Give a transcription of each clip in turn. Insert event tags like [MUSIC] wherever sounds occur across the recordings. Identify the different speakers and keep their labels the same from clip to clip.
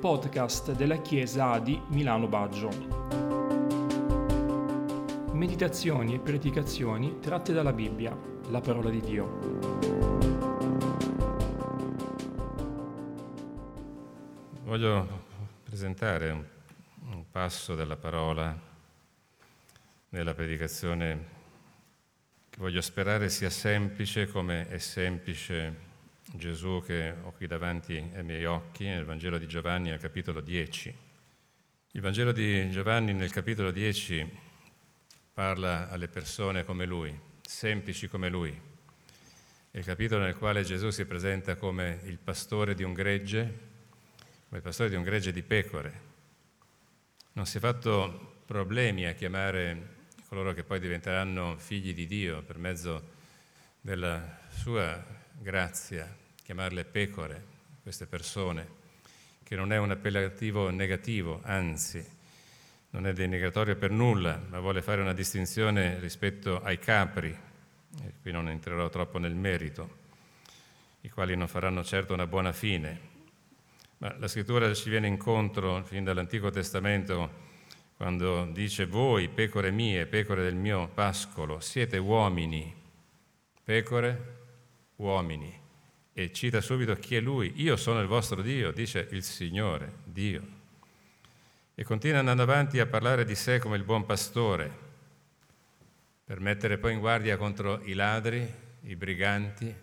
Speaker 1: podcast della Chiesa di Milano Baggio. Meditazioni e predicazioni tratte dalla Bibbia, la parola di Dio.
Speaker 2: Voglio presentare un, passo della parola nella predicazione che voglio sperare sia semplice come è semplice Gesù che ho qui davanti ai miei occhi nel Vangelo di Giovanni al capitolo 10. Il Vangelo di Giovanni nel capitolo 10 parla alle persone come lui, semplici come lui. È il capitolo nel quale Gesù si presenta come il pastore di un gregge, come il pastore di un gregge di pecore. Non si è fatto problemi a chiamare coloro che poi diventeranno figli di Dio per mezzo della sua grazia, chiamarle pecore, queste persone, che non è un appellativo negativo, anzi, non è denigratorio per nulla, ma vuole fare una distinzione rispetto ai capri, e qui non entrerò troppo nel merito, i quali non faranno certo una buona fine. Ma la scrittura ci viene incontro fin dall'Antico Testamento quando dice voi, pecore mie, pecore del mio pascolo, siete uomini, pecore uomini. E cita subito chi è lui. Io sono il vostro Dio, dice il Signore, Dio. E continua andando avanti a parlare di sé come il buon pastore, per mettere poi in guardia contro i ladri, i briganti,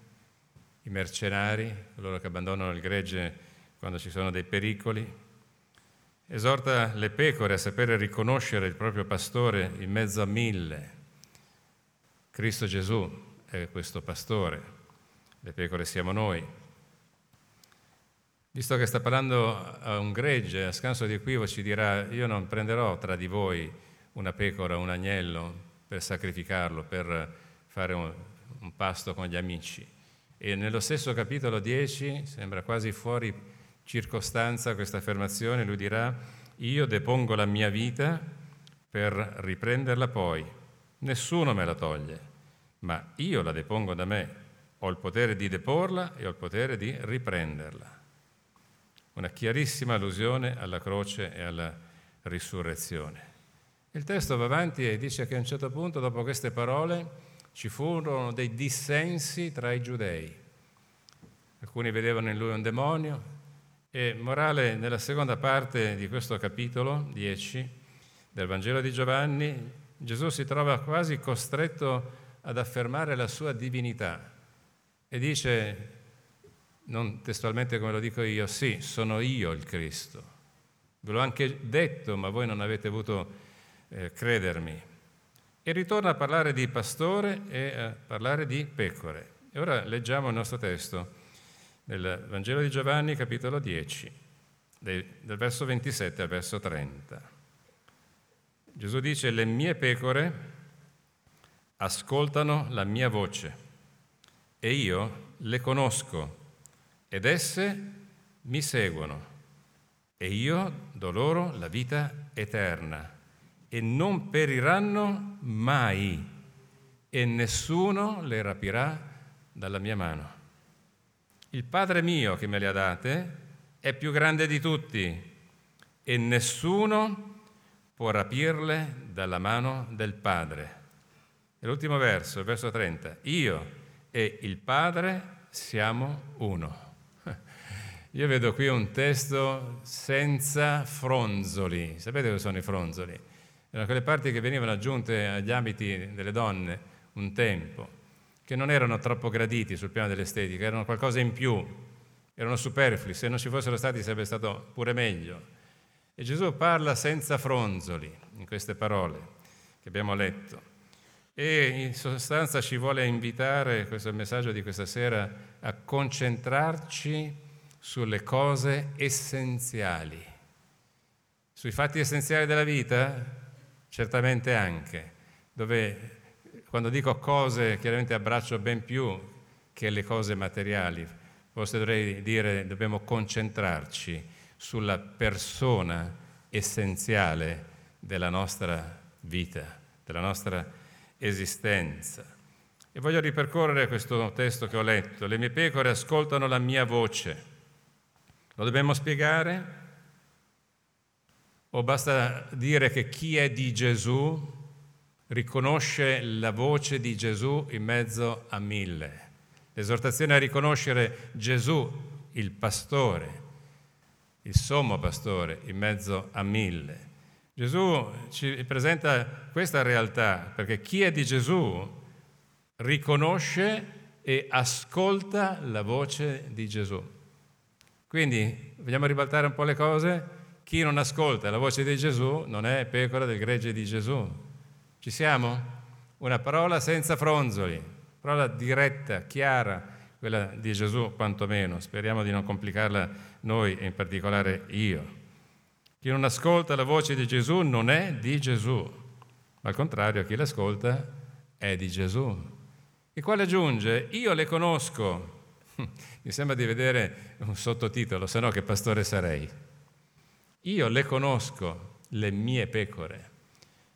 Speaker 2: i mercenari, coloro che abbandonano il gregge quando ci sono dei pericoli. Esorta le pecore a sapere riconoscere il proprio pastore in mezzo a mille. Cristo Gesù è questo pastore le pecore siamo noi. Visto che sta parlando a un gregge, a scanso di equivoci dirà io non prenderò tra di voi una pecora, un agnello per sacrificarlo, per fare un, un pasto con gli amici. E nello stesso capitolo 10, sembra quasi fuori circostanza questa affermazione, lui dirà io depongo la mia vita per riprenderla poi, nessuno me la toglie, ma io la depongo da me ho il potere di deporla e ho il potere di riprenderla. Una chiarissima allusione alla croce e alla risurrezione. Il testo va avanti e dice che a un certo punto, dopo queste parole, ci furono dei dissensi tra i giudei. Alcuni vedevano in lui un demonio e, morale, nella seconda parte di questo capitolo 10 del Vangelo di Giovanni, Gesù si trova quasi costretto ad affermare la sua divinità e dice, non testualmente come lo dico io, sì, sono io il Cristo. Ve l'ho anche detto, ma voi non avete voluto eh, credermi. E ritorna a parlare di pastore e a parlare di pecore. E ora leggiamo il nostro testo nel Vangelo di Giovanni, capitolo 10, del verso 27 al verso 30. Gesù dice, le mie pecore ascoltano la mia voce e io le conosco ed esse mi seguono e io do loro la vita eterna e non periranno mai e nessuno le rapirà dalla mia mano. Il Padre mio che me le ha date è più grande di tutti e nessuno può rapirle dalla mano del Padre. E l'ultimo verso, il verso 30. Io e il Padre siamo uno. Io vedo qui un testo senza fronzoli. Sapete cosa sono i fronzoli? Erano quelle parti che venivano aggiunte agli abiti delle donne un tempo, che non erano troppo graditi sul piano dell'estetica, erano qualcosa in più, erano superflui, se non ci fossero stati sarebbe stato pure meglio. E Gesù parla senza fronzoli in queste parole che abbiamo letto. E in sostanza ci vuole invitare, questo è il messaggio di questa sera, a concentrarci sulle cose essenziali. Sui fatti essenziali della vita? Certamente anche, dove quando dico cose chiaramente abbraccio ben più che le cose materiali. Forse dovrei dire dobbiamo concentrarci sulla persona essenziale della nostra vita, della nostra vita esistenza. E voglio ripercorrere questo testo che ho letto. Le mie pecore ascoltano la mia voce. Lo dobbiamo spiegare? o basta dire che chi è di Gesù riconosce la voce di Gesù in mezzo a mille. L'esortazione a riconoscere Gesù, il pastore, il sommo pastore, in mezzo a mille. Gesù ci presenta questa realtà perché chi è di Gesù riconosce e ascolta la voce di Gesù. Quindi vogliamo ribaltare un po' le cose? Chi non ascolta la voce di Gesù non è pecora del gregge di Gesù. Ci siamo? Una parola senza fronzoli, parola diretta, chiara, quella di Gesù quantomeno. Speriamo di non complicarla noi in particolare io. Chi non ascolta la voce di Gesù non è di Gesù, al contrario chi l'ascolta è di Gesù. Il quale aggiunge, io le conosco. [LAUGHS] Mi sembra di vedere un sottotitolo, se no che pastore sarei. Io le conosco, le mie pecore.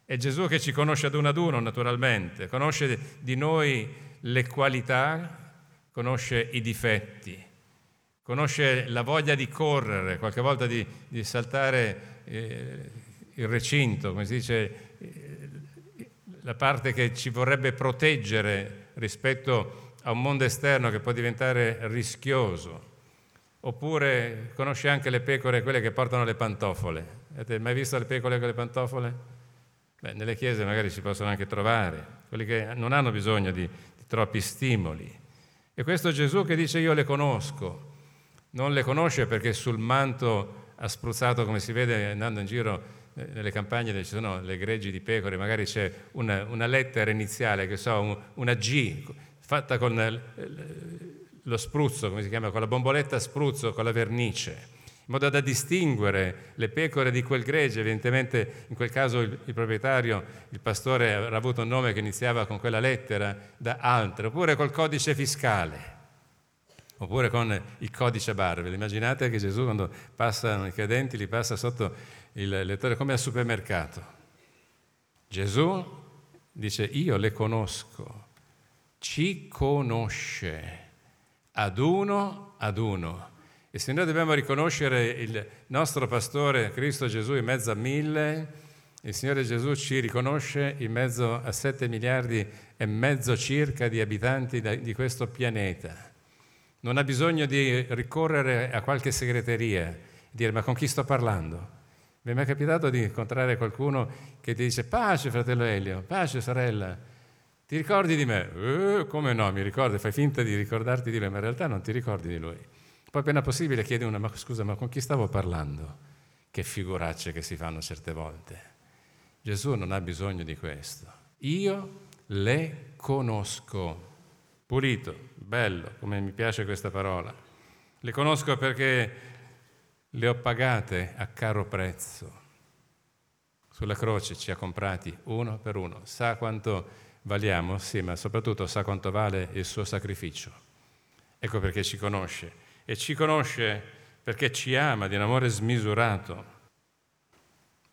Speaker 2: È Gesù che ci conosce ad uno ad uno, naturalmente, conosce di noi le qualità, conosce i difetti, conosce la voglia di correre, qualche volta di, di saltare eh, il recinto, come si dice, eh, la parte che ci vorrebbe proteggere rispetto a un mondo esterno che può diventare rischioso. Oppure conosce anche le pecore, quelle che portano le pantofole. Avete mai visto le pecore con le pantofole? Beh, nelle chiese magari si possono anche trovare, quelli che non hanno bisogno di, di troppi stimoli. E questo Gesù che dice io le conosco, non le conosce perché sul manto ha spruzzato, come si vede andando in giro eh, nelle campagne dove ci sono le greggi di pecore, magari c'è una, una lettera iniziale, che so, una G, fatta con lo spruzzo, come si chiama, con la bomboletta spruzzo, con la vernice, in modo da distinguere le pecore di quel gregge. Evidentemente in quel caso il, il proprietario, il pastore, avrà avuto un nome che iniziava con quella lettera da altre, oppure col codice fiscale oppure con il codice barbe. Immaginate che Gesù quando passano i credenti li passa sotto il lettore come al supermercato. Gesù dice io le conosco, ci conosce ad uno ad uno. E se noi dobbiamo riconoscere il nostro pastore Cristo Gesù in mezzo a mille, il Signore Gesù ci riconosce in mezzo a sette miliardi e mezzo circa di abitanti di questo pianeta non ha bisogno di ricorrere a qualche segreteria dire ma con chi sto parlando? Vi è mai capitato di incontrare qualcuno che ti dice pace fratello Elio, pace sorella, ti ricordi di me? Eh, come no, mi ricordo, fai finta di ricordarti di lui, ma in realtà non ti ricordi di lui. Poi appena possibile chiedi una, ma scusa, ma con chi stavo parlando? Che figuracce che si fanno certe volte. Gesù non ha bisogno di questo. Io le conosco pulito, bello, come mi piace questa parola. Le conosco perché le ho pagate a caro prezzo. Sulla croce ci ha comprati uno per uno. Sa quanto valiamo? Sì, ma soprattutto sa quanto vale il suo sacrificio. Ecco perché ci conosce. E ci conosce perché ci ama di un amore smisurato.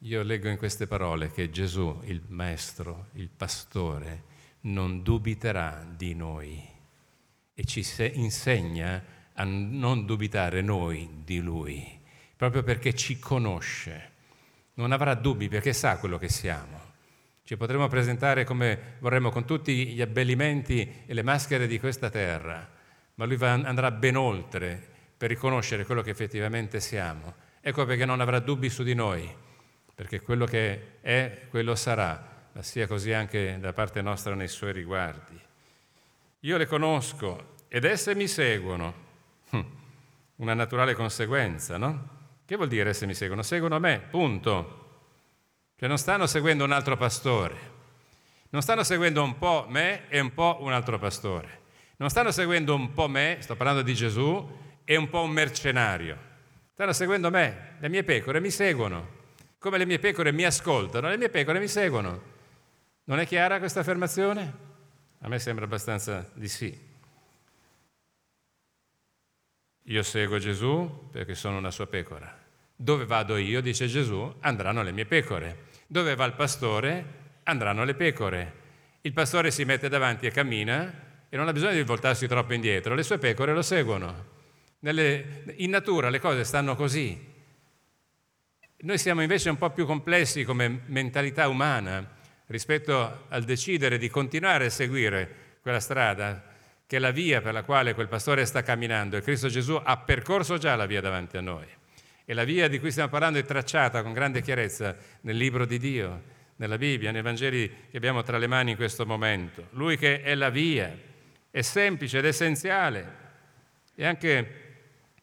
Speaker 2: Io leggo in queste parole che Gesù, il Maestro, il Pastore, non dubiterà di noi e ci insegna a non dubitare noi di Lui, proprio perché ci conosce. Non avrà dubbi perché sa quello che siamo. Ci potremo presentare come vorremmo con tutti gli abbellimenti e le maschere di questa terra, ma Lui andrà ben oltre per riconoscere quello che effettivamente siamo. Ecco perché non avrà dubbi su di noi, perché quello che è, quello sarà ma sia così anche da parte nostra nei suoi riguardi. Io le conosco ed esse mi seguono. Hm, una naturale conseguenza, no? Che vuol dire esse mi seguono? Seguono me, punto. Cioè non stanno seguendo un altro pastore, non stanno seguendo un po' me e un po' un altro pastore. Non stanno seguendo un po' me, sto parlando di Gesù, e un po' un mercenario. Stanno seguendo me, le mie pecore mi seguono. Come le mie pecore mi ascoltano, le mie pecore mi seguono. Non è chiara questa affermazione? A me sembra abbastanza di sì. Io seguo Gesù perché sono una sua pecora. Dove vado io, dice Gesù, andranno le mie pecore. Dove va il pastore, andranno le pecore. Il pastore si mette davanti e cammina e non ha bisogno di voltarsi troppo indietro, le sue pecore lo seguono. Nelle, in natura le cose stanno così. Noi siamo invece un po' più complessi come mentalità umana rispetto al decidere di continuare a seguire quella strada che è la via per la quale quel pastore sta camminando e Cristo Gesù ha percorso già la via davanti a noi. E la via di cui stiamo parlando è tracciata con grande chiarezza nel libro di Dio, nella Bibbia, nei Vangeli che abbiamo tra le mani in questo momento. Lui che è la via, è semplice ed essenziale. E anche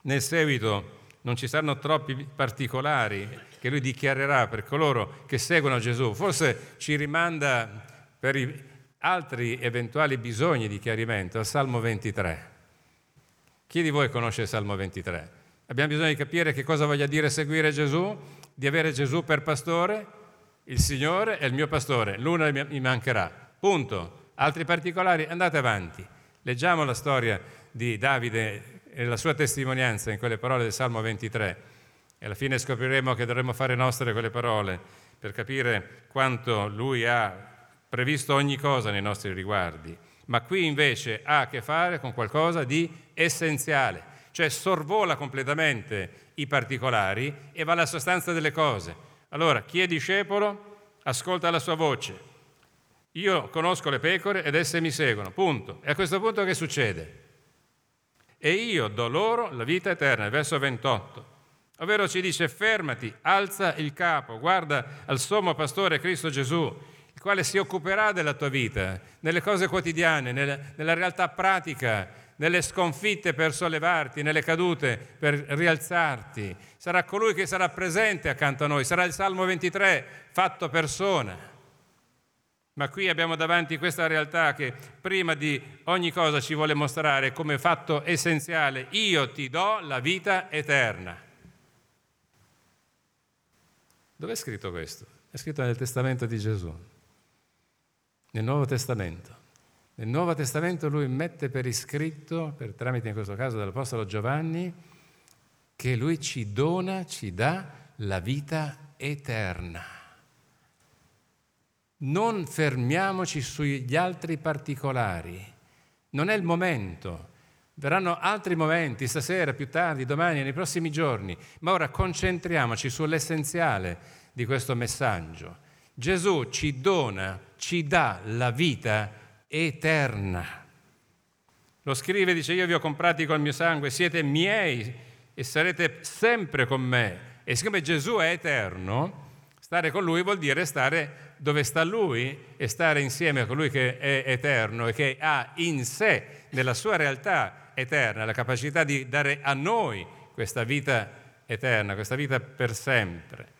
Speaker 2: nel seguito non ci saranno troppi particolari che lui dichiarerà per coloro che seguono Gesù. Forse ci rimanda per altri eventuali bisogni di chiarimento al Salmo 23. Chi di voi conosce il Salmo 23? Abbiamo bisogno di capire che cosa voglia dire seguire Gesù, di avere Gesù per pastore, il Signore è il mio pastore, l'una mi mancherà. Punto. Altri particolari? Andate avanti. Leggiamo la storia di Davide la sua testimonianza in quelle parole del Salmo 23 e alla fine scopriremo che dovremo fare nostre quelle parole per capire quanto lui ha previsto ogni cosa nei nostri riguardi. Ma qui invece ha a che fare con qualcosa di essenziale, cioè sorvola completamente i particolari e va alla sostanza delle cose. Allora, chi è discepolo ascolta la sua voce. Io conosco le pecore ed esse mi seguono, punto. E a questo punto che succede? E io do loro la vita eterna, verso 28. Ovvero ci dice fermati, alza il capo, guarda al sommo pastore Cristo Gesù, il quale si occuperà della tua vita, nelle cose quotidiane, nella, realtà pratica, nelle sconfitte per sollevarti, nelle cadute per rialzarti. Sarà colui che sarà presente accanto a noi, sarà il Salmo 23 fatto persona. Ma qui abbiamo davanti questa realtà che prima di ogni cosa ci vuole mostrare come fatto essenziale. Io ti do la vita eterna. Dove è scritto questo? È scritto nel Testamento di Gesù, nel Nuovo Testamento. Nel Nuovo Testamento lui mette per iscritto, per tramite in questo caso dell'Apostolo Giovanni, che lui ci dona, ci dà la vita eterna. Non fermiamoci sugli altri particolari. Non è il momento. Verranno altri momenti, stasera, più tardi, domani, nei prossimi giorni, ma ora concentriamoci sull'essenziale di questo messaggio. Gesù ci dona, ci dà la vita eterna. Lo scrive, dice, io vi ho comprati col mio sangue, siete miei e sarete sempre con me. E siccome Gesù è eterno, stare con lui vuol dire stare dove sta lui e stare insieme a colui che è eterno e che ha in sé, nella sua realtà, eterna, la capacità di dare a noi questa vita eterna, questa vita per sempre.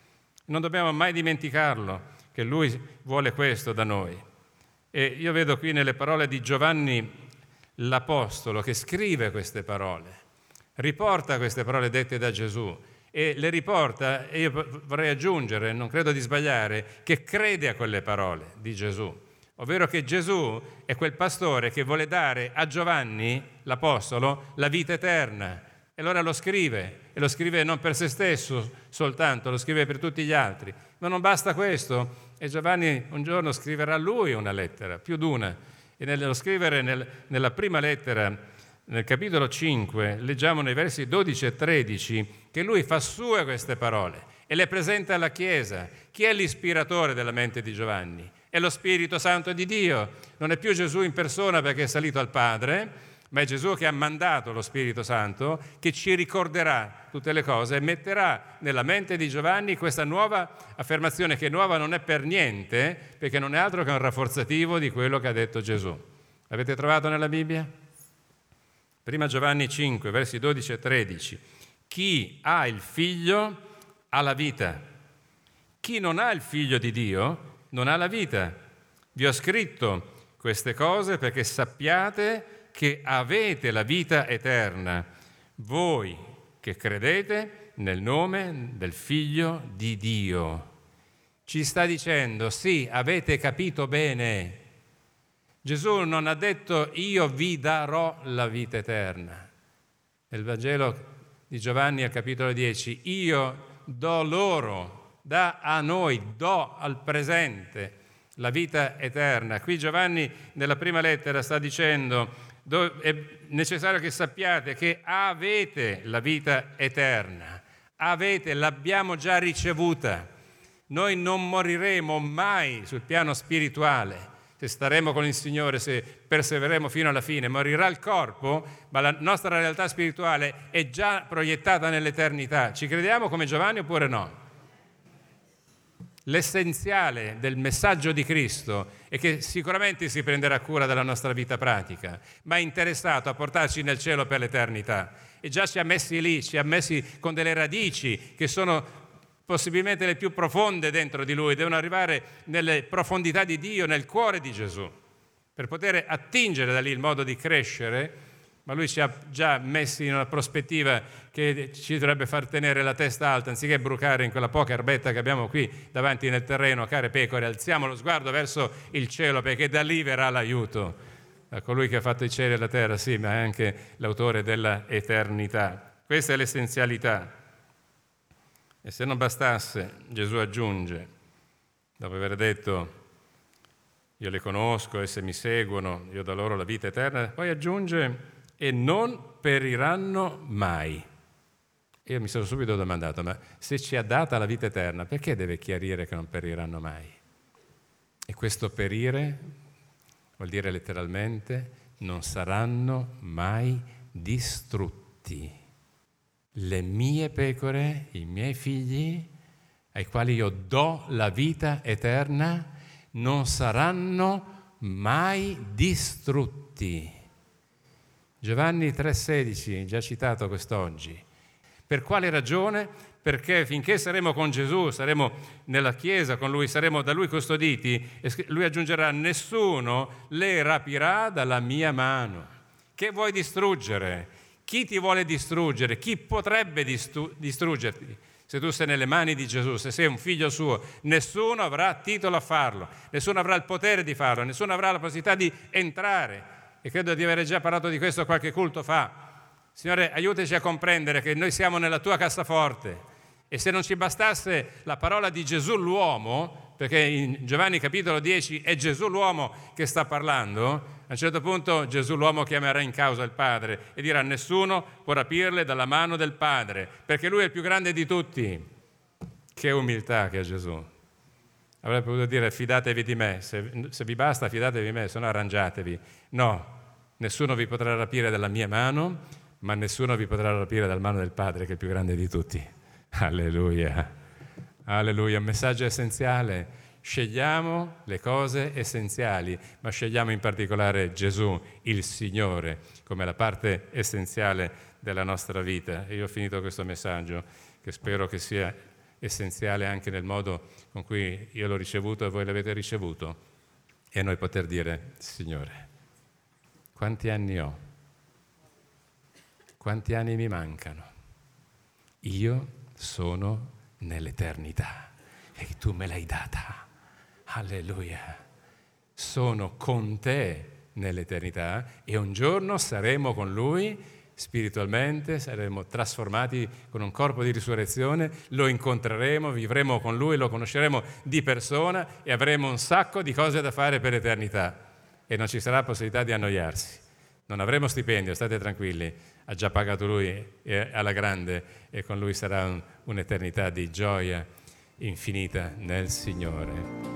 Speaker 2: Non dobbiamo mai dimenticarlo che Lui vuole questo da noi. E io vedo qui nelle parole di Giovanni l'Apostolo che scrive queste parole, riporta queste parole dette da Gesù e le riporta, e io vorrei aggiungere, non credo di sbagliare, che crede a quelle parole di Gesù ovvero che Gesù è quel pastore che vuole dare a Giovanni, l'Apostolo, la vita eterna. E allora lo scrive, e lo scrive non per se stesso soltanto, lo scrive per tutti gli altri. Ma non basta questo, e Giovanni un giorno scriverà lui una lettera, più d'una. E nello scrivere nel, nella prima lettera, nel capitolo 5, leggiamo nei versi 12 e 13, che lui fa sue queste parole e le presenta alla Chiesa. Chi è l'ispiratore della mente di Giovanni? è lo Spirito Santo di Dio. Non è più Gesù in persona perché è salito al Padre, ma è Gesù che ha mandato lo Spirito Santo che ci ricorderà tutte le cose e metterà nella mente di Giovanni questa nuova affermazione che nuova non è per niente, perché non è altro che un rafforzativo di quello che ha detto Gesù. L'avete trovato nella Bibbia? Prima Giovanni 5, versi 12 e 13. Chi ha il figlio ha la vita. Chi non ha il figlio di Dio non ha la vita. Vi ho scritto queste cose perché sappiate che avete la vita eterna, voi che credete nel nome del Figlio di Dio. Ci sta dicendo, sì, avete capito bene. Gesù non ha detto io vi darò la vita eterna. Nel Vangelo di Giovanni al capitolo 10, io do loro dà a noi, do al presente la vita eterna. Qui Giovanni nella prima lettera sta dicendo è necessario che sappiate che avete la vita eterna. avete, l'abbiamo già ricevuta. Noi non moriremo mai sul piano spirituale. Se staremo con il Signore, se persevereremo fino alla fine, morirà il corpo, ma la nostra realtà spirituale è già proiettata nell'eternità. Ci crediamo come Giovanni oppure no? L'essenziale del messaggio di Cristo è che sicuramente si prenderà cura della nostra vita pratica, ma è interessato a portarci nel cielo per l'eternità. E già ci ha messi lì, ci ha messi con delle radici che sono possibilmente le più profonde dentro di lui, devono arrivare nelle profondità di Dio, nel cuore di Gesù, per poter attingere da lì il modo di crescere ma lui ci ha già messi in una prospettiva che ci dovrebbe far tenere la testa alta, anziché brucare in quella poca erbetta che abbiamo qui davanti nel terreno, care pecore, alziamo lo sguardo verso il cielo perché da lì verrà l'aiuto a colui che ha fatto i cieli e la terra, sì, ma è anche l'autore della eternità. Questa è l'essenzialità. E se non bastasse, Gesù aggiunge, dopo aver detto io le conosco, esse mi seguono, io do loro la vita eterna, poi aggiunge e non periranno mai. Io mi sono subito domandato, ma se ci ha data la vita eterna, perché deve chiarire che non periranno mai? E questo perire vuol dire letteralmente non saranno mai distrutti. Le mie pecore, i miei figli, ai quali io do la vita eterna, non saranno mai distrutti. Giovanni 3,16, già citato quest'oggi. Per quale ragione? Perché finché saremo con Gesù, saremo nella Chiesa con Lui, saremo da Lui custoditi, Lui aggiungerà, nessuno le rapirà dalla mia mano. Che vuoi distruggere? Chi ti vuole distruggere? Chi potrebbe distru- distruggerti? Se tu sei nelle mani di Gesù, se sei un figlio suo, nessuno avrà titolo a farlo, nessuno avrà il potere di farlo, nessuno avrà la possibilità di entrare e credo di aver già parlato di questo qualche culto fa. Signore, aiutaci a comprendere che noi siamo nella tua cassaforte e se non ci bastasse la parola di Gesù l'uomo, perché in Giovanni capitolo 10 è Gesù l'uomo che sta parlando, a un certo punto Gesù l'uomo chiamerà in causa il Padre e dirà nessuno può rapirle dalla mano del Padre, perché lui è il più grande di tutti. Che umiltà che ha Gesù. Avrebbe potuto dire fidatevi di me, se, se vi basta fidatevi di me, se no arrangiatevi. No, Nessuno vi potrà rapire dalla mia mano, ma nessuno vi potrà rapire dalla mano del Padre che è il più grande di tutti. Alleluia. Alleluia. Messaggio essenziale. Scegliamo le cose essenziali, ma scegliamo in particolare Gesù, il Signore, come la parte essenziale della nostra vita. E io ho finito questo messaggio che spero che sia essenziale anche nel modo con cui io l'ho ricevuto e voi l'avete ricevuto. E noi poter dire, Signore, quanti anni ho? Quanti anni mi mancano? Io sono nell'eternità e tu me l'hai data. Alleluia. Sono con te nell'eternità e un giorno saremo con lui spiritualmente, saremo trasformati con un corpo di risurrezione, lo incontreremo, vivremo con lui, lo conosceremo di persona e avremo un sacco di cose da fare per l'eternità e non ci sarà possibilità di annoiarsi. Non avremo stipendio, state tranquilli, ha già pagato lui alla grande e con lui sarà un, un'eternità di gioia infinita nel Signore.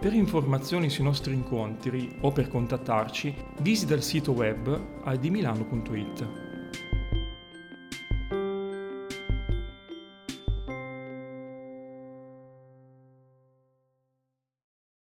Speaker 1: Per informazioni sui nostri incontri o per contattarci, visita il sito web aldimilano.it.